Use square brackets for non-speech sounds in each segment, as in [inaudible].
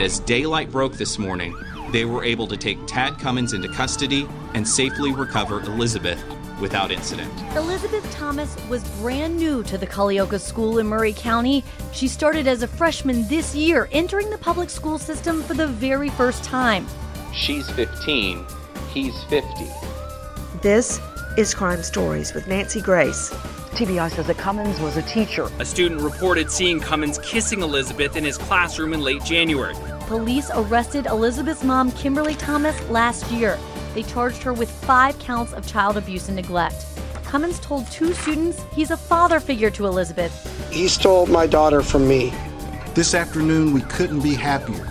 And as daylight broke this morning, they were able to take Tad Cummins into custody and safely recover Elizabeth without incident. Elizabeth Thomas was brand new to the Culleoka School in Maury County. She started as a freshman this year, entering the public school system for the very first time. She's 15, he's 50. This is Crime Stories with Nancy Grace. TBI says that Cummins was a teacher. A student reported seeing Cummins kissing Elizabeth in his classroom in late January. Police arrested Elizabeth's mom, Kimberly Thomas, last year. They charged her with five counts of child abuse and neglect. Cummins told two students he's a father figure to Elizabeth. He stole my daughter from me. This afternoon, we couldn't be happier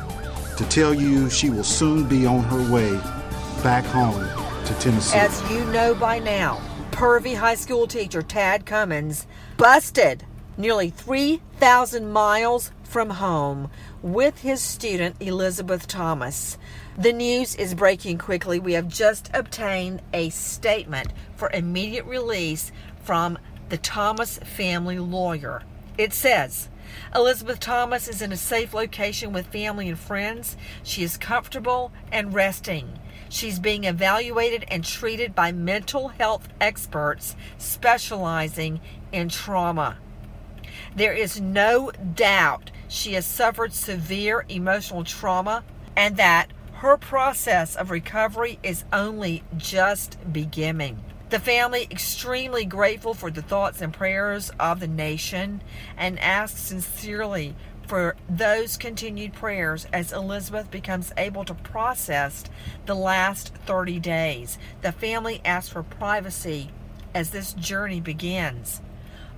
to tell you she will soon be on her way back home to Tennessee. As you know by now, pervy high school teacher Tad Cummins busted nearly 3,000 miles from home with his student Elizabeth Thomas. The news is breaking quickly. We have just obtained a statement for immediate release from the Thomas family lawyer. It says, Elizabeth Thomas is in a safe location with family and friends. She is comfortable and resting. She's being evaluated and treated by mental health experts specializing in trauma. There is no doubt she has suffered severe emotional trauma and that her process of recovery is only just beginning. The family extremely grateful for the thoughts and prayers of the nation and asks sincerely for those continued prayers as Elizabeth becomes able to process the last 30 days. The family asks for privacy as this journey begins.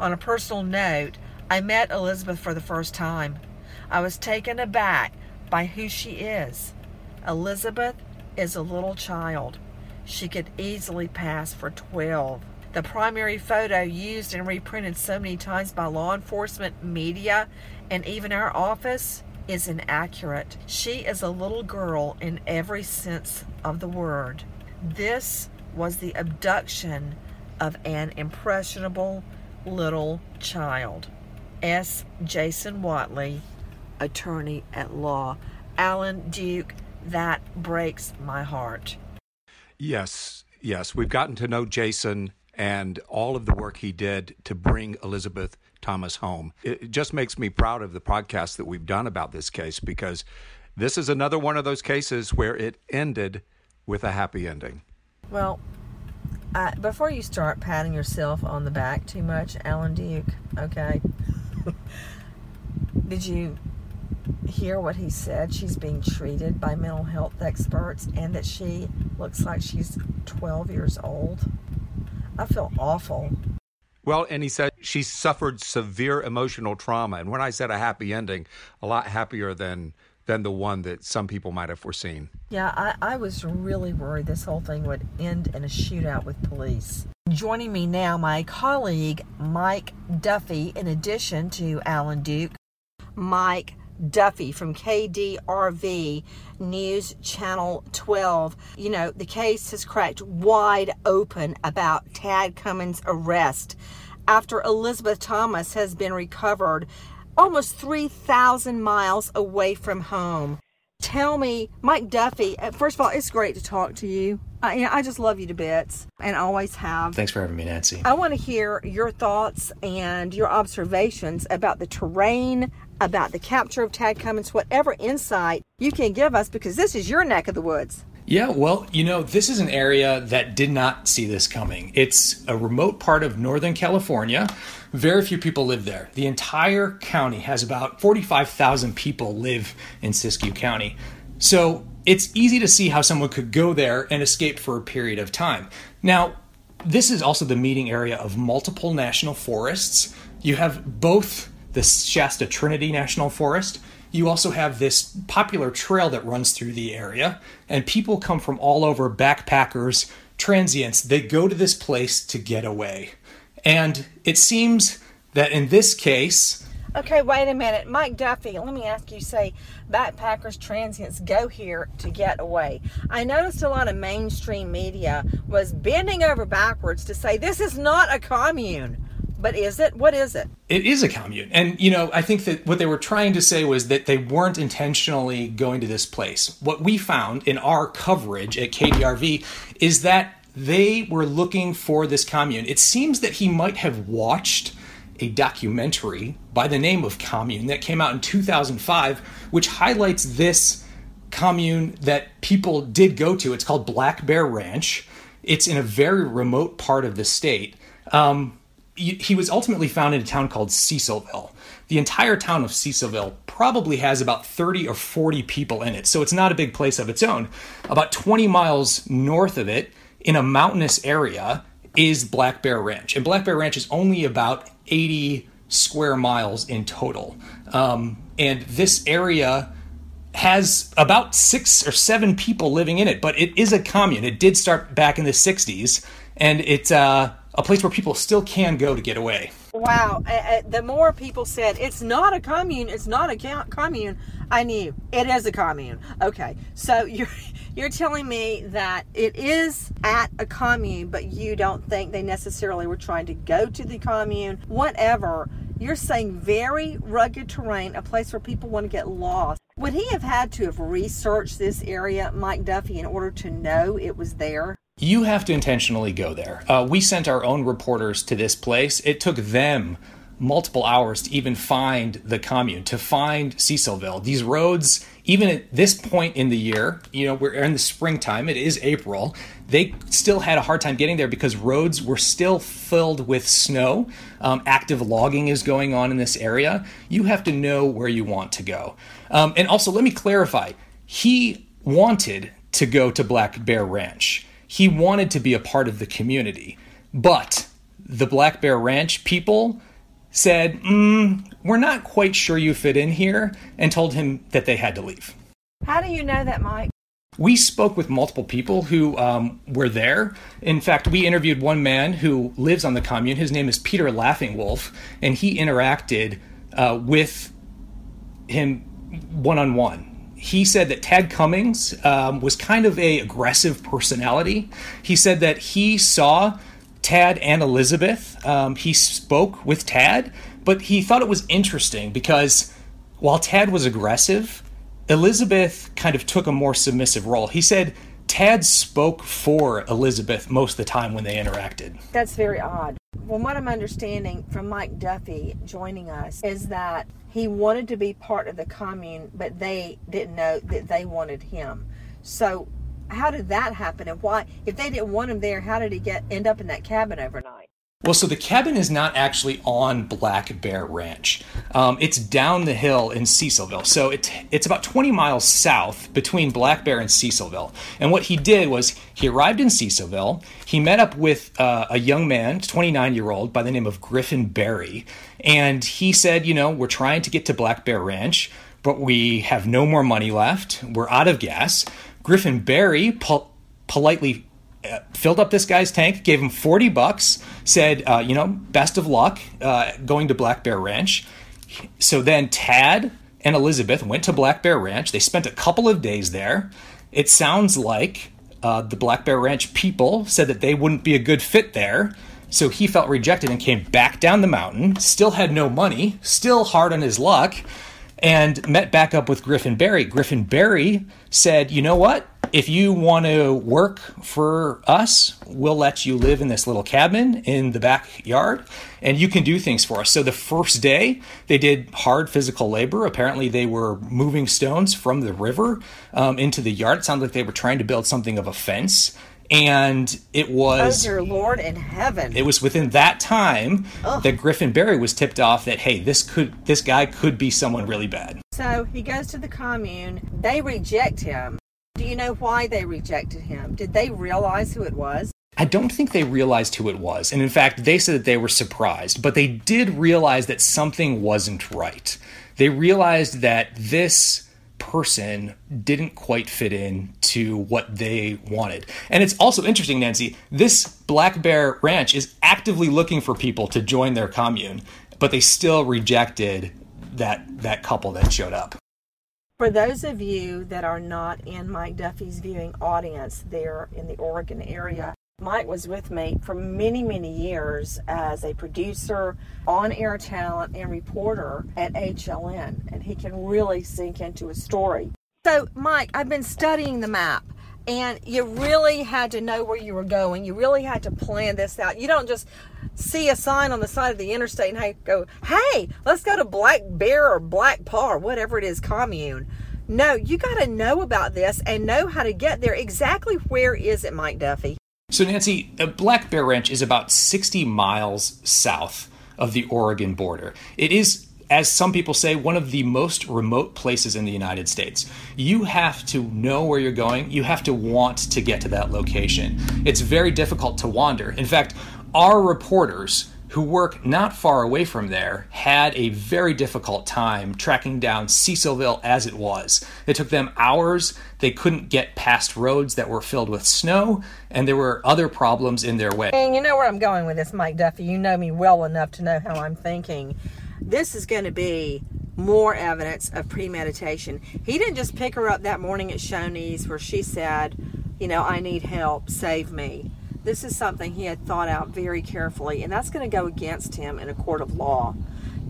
On a personal note, I met Elizabeth for the first time. I was taken aback by who she is. Elizabeth is a little child. She could easily pass for 12. The primary photo used and reprinted so many times by law enforcement, media, and even our office is inaccurate. She is a little girl in every sense of the word. This was the abduction of an impressionable little child. S. Jason Whatley, attorney at law. Alan Duke, that breaks my heart. Yes, yes. We've gotten to know Jason and all of the work he did to bring Elizabeth Thomas home. It just makes me proud of the podcast that we've done about this case because this is another one of those cases where it ended with a happy ending. Well, uh, before you start patting yourself on the back too much, Alan Duke, okay? [laughs] Did you hear what he said? She's being treated by mental health experts and that she looks like she's 12 years old. I feel awful. Well, and he said she suffered severe emotional trauma. And when I said a happy ending, a lot happier than than the one that some people might have foreseen. Yeah, I, I was really worried this whole thing would end in a shootout with police. Joining me now, my colleague Mike Duffy, in addition to Alan Duke. Mike Duffy from KDRV News Channel 12. You know, the case has cracked wide open about Tad Cummins' arrest after Elizabeth Thomas has been recovered almost 3,000 miles away from home. Tell me, Mike Duffy, uh, first of all, it's great to talk to you. I, you know, I just love you to bits and always have. Thanks for having me, Nancy. I want to hear your thoughts and your observations about the terrain, about the capture of Tad Cummins, whatever insight you can give us, because this is your neck of the woods. Yeah, well, you know, this is an area that did not see this coming. It's a remote part of Northern California. Very few people live there. The entire county has about 45,000 people live in Siskiyou County. So it's easy to see how someone could go there and escape for a period of time. Now, this is also the meeting area of multiple national forests. You have both the Shasta Trinity National Forest you also have this popular trail that runs through the area, and people come from all over backpackers, transients. They go to this place to get away. And it seems that in this case, Okay, wait a minute. Mike Duffy, let me ask you say backpackers, transients go here to get away. I noticed a lot of mainstream media was bending over backwards to say this is not a commune. But is it? What is it? It is a commune. And, you know, I think that what they were trying to say was that they weren't intentionally going to this place. What we found in our coverage at KDRV is that they were looking for this commune. It seems that he might have watched a documentary by the name of Commune that came out in 2005, which highlights this commune that people did go to. It's called Black Bear Ranch. It's in a very remote part of the state. Um, he was ultimately found in a town called Cecilville. The entire town of Cecilville probably has about 30 or 40 people in it, so it's not a big place of its own. About 20 miles north of it, in a mountainous area, is Black Bear Ranch. And Black Bear Ranch is only about 80 square miles in total. Um, and this area has about six or seven people living in it, but it is a commune. It did start back in the 60s, and it's uh, a place where people still can go to get away. Wow. The more people said, it's not a commune, it's not a commune, I knew it is a commune. Okay. So [laughs] you're. You're telling me that it is at a commune, but you don't think they necessarily were trying to go to the commune, whatever. You're saying very rugged terrain, a place where people want to get lost. Would he have had to have researched this area, Mike Duffy, in order to know it was there? You have to intentionally go there. Uh, we sent our own reporters to this place. It took them multiple hours to even find the commune, to find Cecilville. These roads, even at this point in the year, you know, we're in the springtime, it is April, they still had a hard time getting there because roads were still filled with snow. Um, active logging is going on in this area. You have to know where you want to go. Um, and also, let me clarify he wanted to go to Black Bear Ranch, he wanted to be a part of the community. But the Black Bear Ranch people said, mm, We're not quite sure you fit in here, and told him that they had to leave. How do you know that, Mike? We spoke with multiple people who um, were there. In fact, we interviewed one man who lives on the commune. His name is Peter Laughing Wolf, and he interacted uh, with him one on one. He said that Tad Cummins um, was kind of a aggressive personality. He said that he saw Tad and Elizabeth. Um, he spoke with Tad, but he thought it was interesting because while Tad was aggressive, Elizabeth kind of took a more submissive role. He said Tad spoke for Elizabeth most of the time when they interacted. That's very odd. Well, what I'm understanding from Mike Duffy joining us is that he wanted to be part of the commune, but they didn't know that they wanted him. So, how did that happen, and why? If they didn't want him there, how did he get end up in that cabin overnight? Well, so the cabin is not actually on Black Bear Ranch. Um, it's down the hill in Cecilville. So it, it's about 20 miles south between Black Bear and Cecilville. And what he did was he arrived in Cecilville. He met up with uh, a young man, 29 year old, by the name of Griffin Barry. And he said, You know, we're trying to get to Black Bear Ranch, but we have no more money left. We're out of gas. Griffin Barry pol- politely uh, filled up this guy's tank, gave him 40 bucks, said, uh, you know, best of luck uh, going to Black Bear Ranch. So then Tad and Elizabeth went to Black Bear Ranch. They spent a couple of days there. It sounds like uh, the Black Bear Ranch people said that they wouldn't be a good fit there. So he felt rejected and came back down the mountain, still had no money, still hard on his luck, and met back up with Griffin Barry. Griffin Barry said, You know what? If you want to work for us, we'll let you live in this little cabin in the backyard and you can do things for us. So the first day, they did hard physical labor. Apparently, they were moving stones from the river um, into the yard. It sounded like they were trying to build something of a fence. And it was. Oh, dear Lord in heaven. It was within that time Ugh. that Griffin Barry was tipped off that, hey, this could this guy could be someone really bad. So he goes to the commune. They reject him. Do you know why they rejected him? Did they realize who it was? I don't think they realized who it was. And in fact, they said that they were surprised, but they did realize that something wasn't right. They realized that this person didn't quite fit in to what they wanted. And it's also interesting, Nancy, this Black Bear Ranch is actively looking for people to join their commune, but they still rejected that that couple that showed up. For those of you that are not in Mike Duffy's viewing audience there in the Oregon area, Mike was with me for many, many years as a producer, on air talent, and reporter at HLN, and he can really sink into a story. So, Mike, I've been studying the map, and you really had to know where you were going. You really had to plan this out. You don't just see a sign on the side of the interstate and go, hey, let's go to Black Bear or Black Paw or whatever it is commune. No, you got to know about this and know how to get there. Exactly where is it, Mike Duffy? So, Nancy, Black Bear Ranch is about 60 miles south of the Oregon border. It is, as some people say, one of the most remote places in the United States. You have to know where you're going, you have to want to get to that location. It's very difficult to wander. In fact, our reporters who work not far away from there had a very difficult time tracking down Cecilville as it was. It took them hours. They couldn't get past roads that were filled with snow, and there were other problems in their way. And you know where I'm going with this, Mike Duffy. You know me well enough to know how I'm thinking. This is going to be more evidence of premeditation. He didn't just pick her up that morning at Shoney's where she said, You know, I need help, save me this is something he had thought out very carefully, and that's going to go against him in a court of law.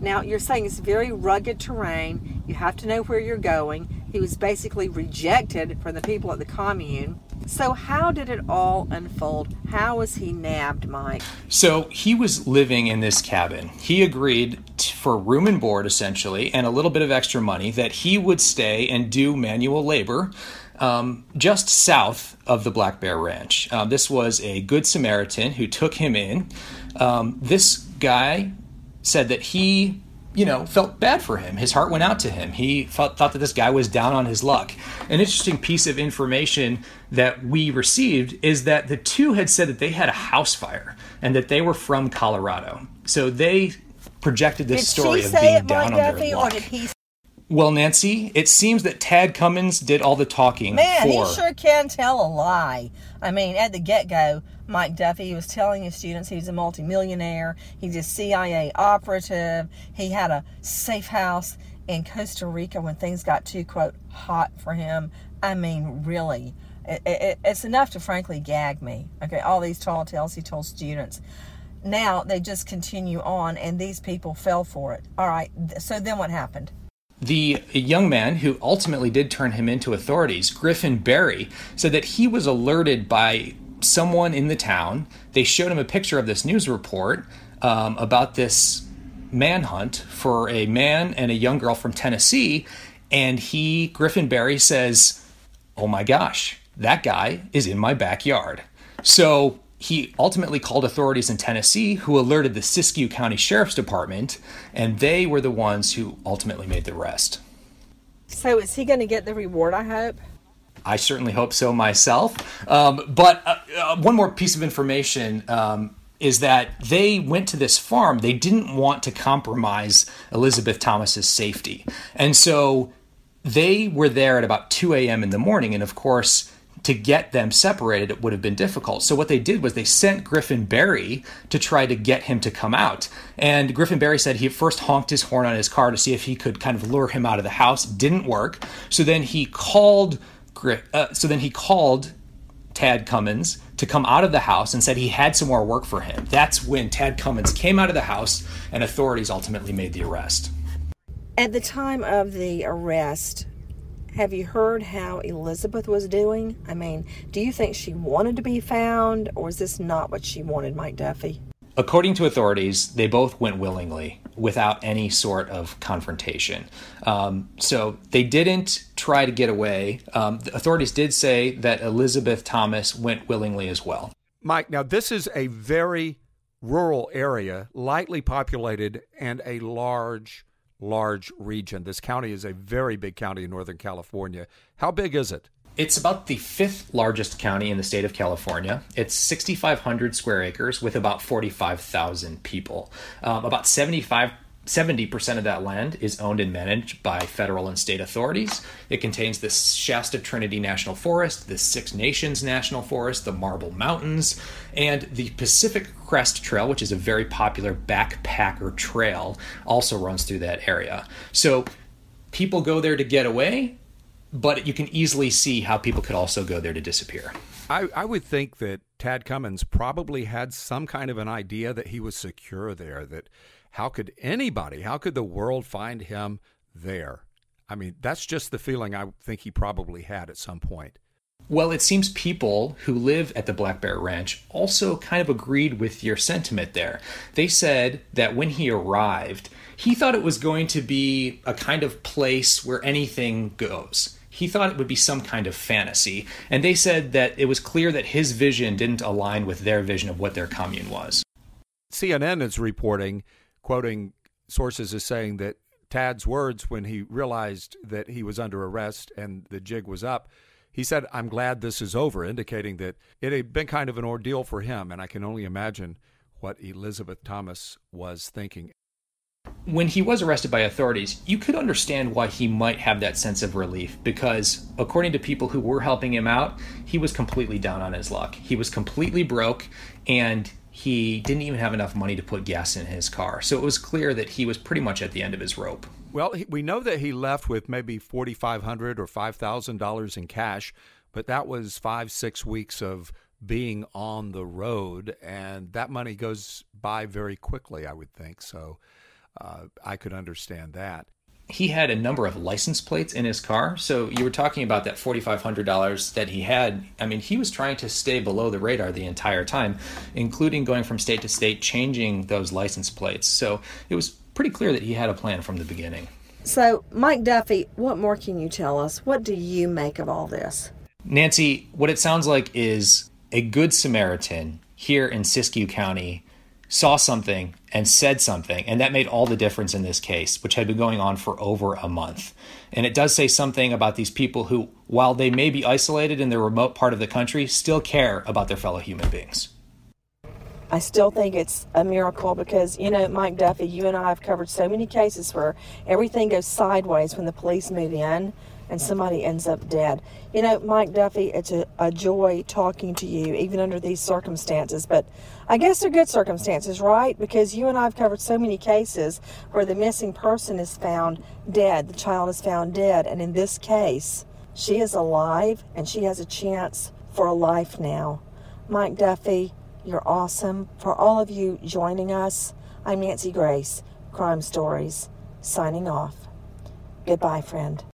Now, you're saying it's very rugged terrain. You have to know where you're going. He was basically rejected from the people at the commune. So, how did it all unfold? How was he nabbed, Mike? So, he was living in this cabin. He agreed for room and board, essentially, and a little bit of extra money that he would stay and do manual labor um, just south of the Black Bear Ranch. Um, this was a Good Samaritan who took him in. Um, this guy said that he, you know, felt bad for him. His heart went out to him. He thought, thought that this guy was down on his luck. An interesting piece of information that we received is that the two had said that they had a house fire and that they were from Colorado. So they projected this did story of being down on Duffy, their luck. Or did he well, Nancy, it seems that Tad Cummins did all the talking. Man, for... he sure can tell a lie. I mean, at the get go, Mike Duffy He was telling his students he was a multimillionaire, he's a CIA operative, he had a safe house in Costa Rica when things got too, quote, hot for him. I mean, really. It, it, it's enough to frankly gag me. Okay, all these tall tales he told students. Now they just continue on, and these people fell for it. All right, so then what happened? The young man who ultimately did turn him into authorities, Griffin Barry, said that he was alerted by someone in the town. They showed him a picture of this news report um, about this manhunt for a man and a young girl from Tennessee. And he, Griffin Barry, says, Oh my gosh, that guy is in my backyard. So he ultimately called authorities in Tennessee who alerted the Siskiyou County Sheriff's Department, and they were the ones who ultimately made the arrest. So, is he going to get the reward, I hope? I certainly hope so myself. Um, but uh, uh, one more piece of information um, is that they went to this farm. They didn't want to compromise Elizabeth Thomas's safety. And so they were there at about 2 a.m. in the morning. And of course, to get them separated, it would have been difficult. So what they did was they sent Griffin Barry to try to get him to come out. And Griffin Barry said he first honked his horn on his car to see if he could kind of lure him out of the house. Didn't work. So then he called. Uh, so then he called Tad Cummins to come out of the house and said he had some more work for him. That's when Tad Cummins came out of the house and authorities ultimately made the arrest. At the time of the arrest, have you heard how Elizabeth was doing? I mean, do you think she wanted to be found, or is this not what she wanted, Mike Duffy? According to authorities, they both went willingly without any sort of confrontation. Um, so they didn't try to get away. Um, authorities did say that Elizabeth Thomas went willingly as well. Mike, now this is a very rural area, lightly populated, and a large large region. This county is a very big county in Northern California. How big is it? It's about the fifth largest county in the state of California. It's 6,500 square acres with about 45,000 people. Um, about 75 70% of that land is owned and managed by federal and state authorities. It contains the Shasta Trinity National Forest, the Six Nations National Forest, the Marble Mountains, and the Pacific Crest Trail, which is a very popular backpacker trail, also runs through that area. So people go there to get away, but you can easily see how people could also go there to disappear. I, I would think that Tad Cummins probably had some kind of an idea that he was secure there, that how could anybody, how could the world find him there? I mean, that's just the feeling I think he probably had at some point. Well, it seems people who live at the Black Bear Ranch also kind of agreed with your sentiment there. They said that when he arrived, he thought it was going to be a kind of place where anything goes. He thought it would be some kind of fantasy. And they said that it was clear that his vision didn't align with their vision of what their commune was. CNN is reporting, quoting sources as saying that Tad's words when he realized that he was under arrest and the jig was up he said, I'm glad this is over, indicating that it had been kind of an ordeal for him, and I can only imagine what Elizabeth Thomas was thinking. When he was arrested by authorities, you could understand why he might have that sense of relief because, according to people who were helping him out, he was completely down on his luck. He was completely broke and he didn't even have enough money to put gas in his car. So it was clear that he was pretty much at the end of his rope. Well, we know that he left with maybe 4,500 or five thousand dollars in cash, but that was five six weeks of being on the road, and that money goes by very quickly. I would think so. Uh, I could understand that. He had a number of license plates in his car. So you were talking about that $4,500 that he had. I mean, he was trying to stay below the radar the entire time, including going from state to state, changing those license plates. So it was pretty clear that he had a plan from the beginning. So, Mike Duffy, what more can you tell us? What do you make of all this? Nancy, what it sounds like is a good Samaritan here in Siskiyou County saw something and said something, and that made all the difference in this case, which had been going on for over a month. And it does say something about these people who, while they may be isolated in their remote part of the country, still care about their fellow human beings. I still think it's a miracle because, you know, Mike Duffy, you and I have covered so many cases where everything goes sideways when the police move in and somebody ends up dead. You know, Mike Duffy, it's a, a joy talking to you, even under these circumstances. But I guess they're good circumstances, right? Because you and I have covered so many cases where the missing person is found dead, the child is found dead. And in this case, she is alive and she has a chance for a life now. Mike Duffy, you're awesome. For all of you joining us, I'm Nancy Grace, Crime Stories, signing off. Goodbye, friend.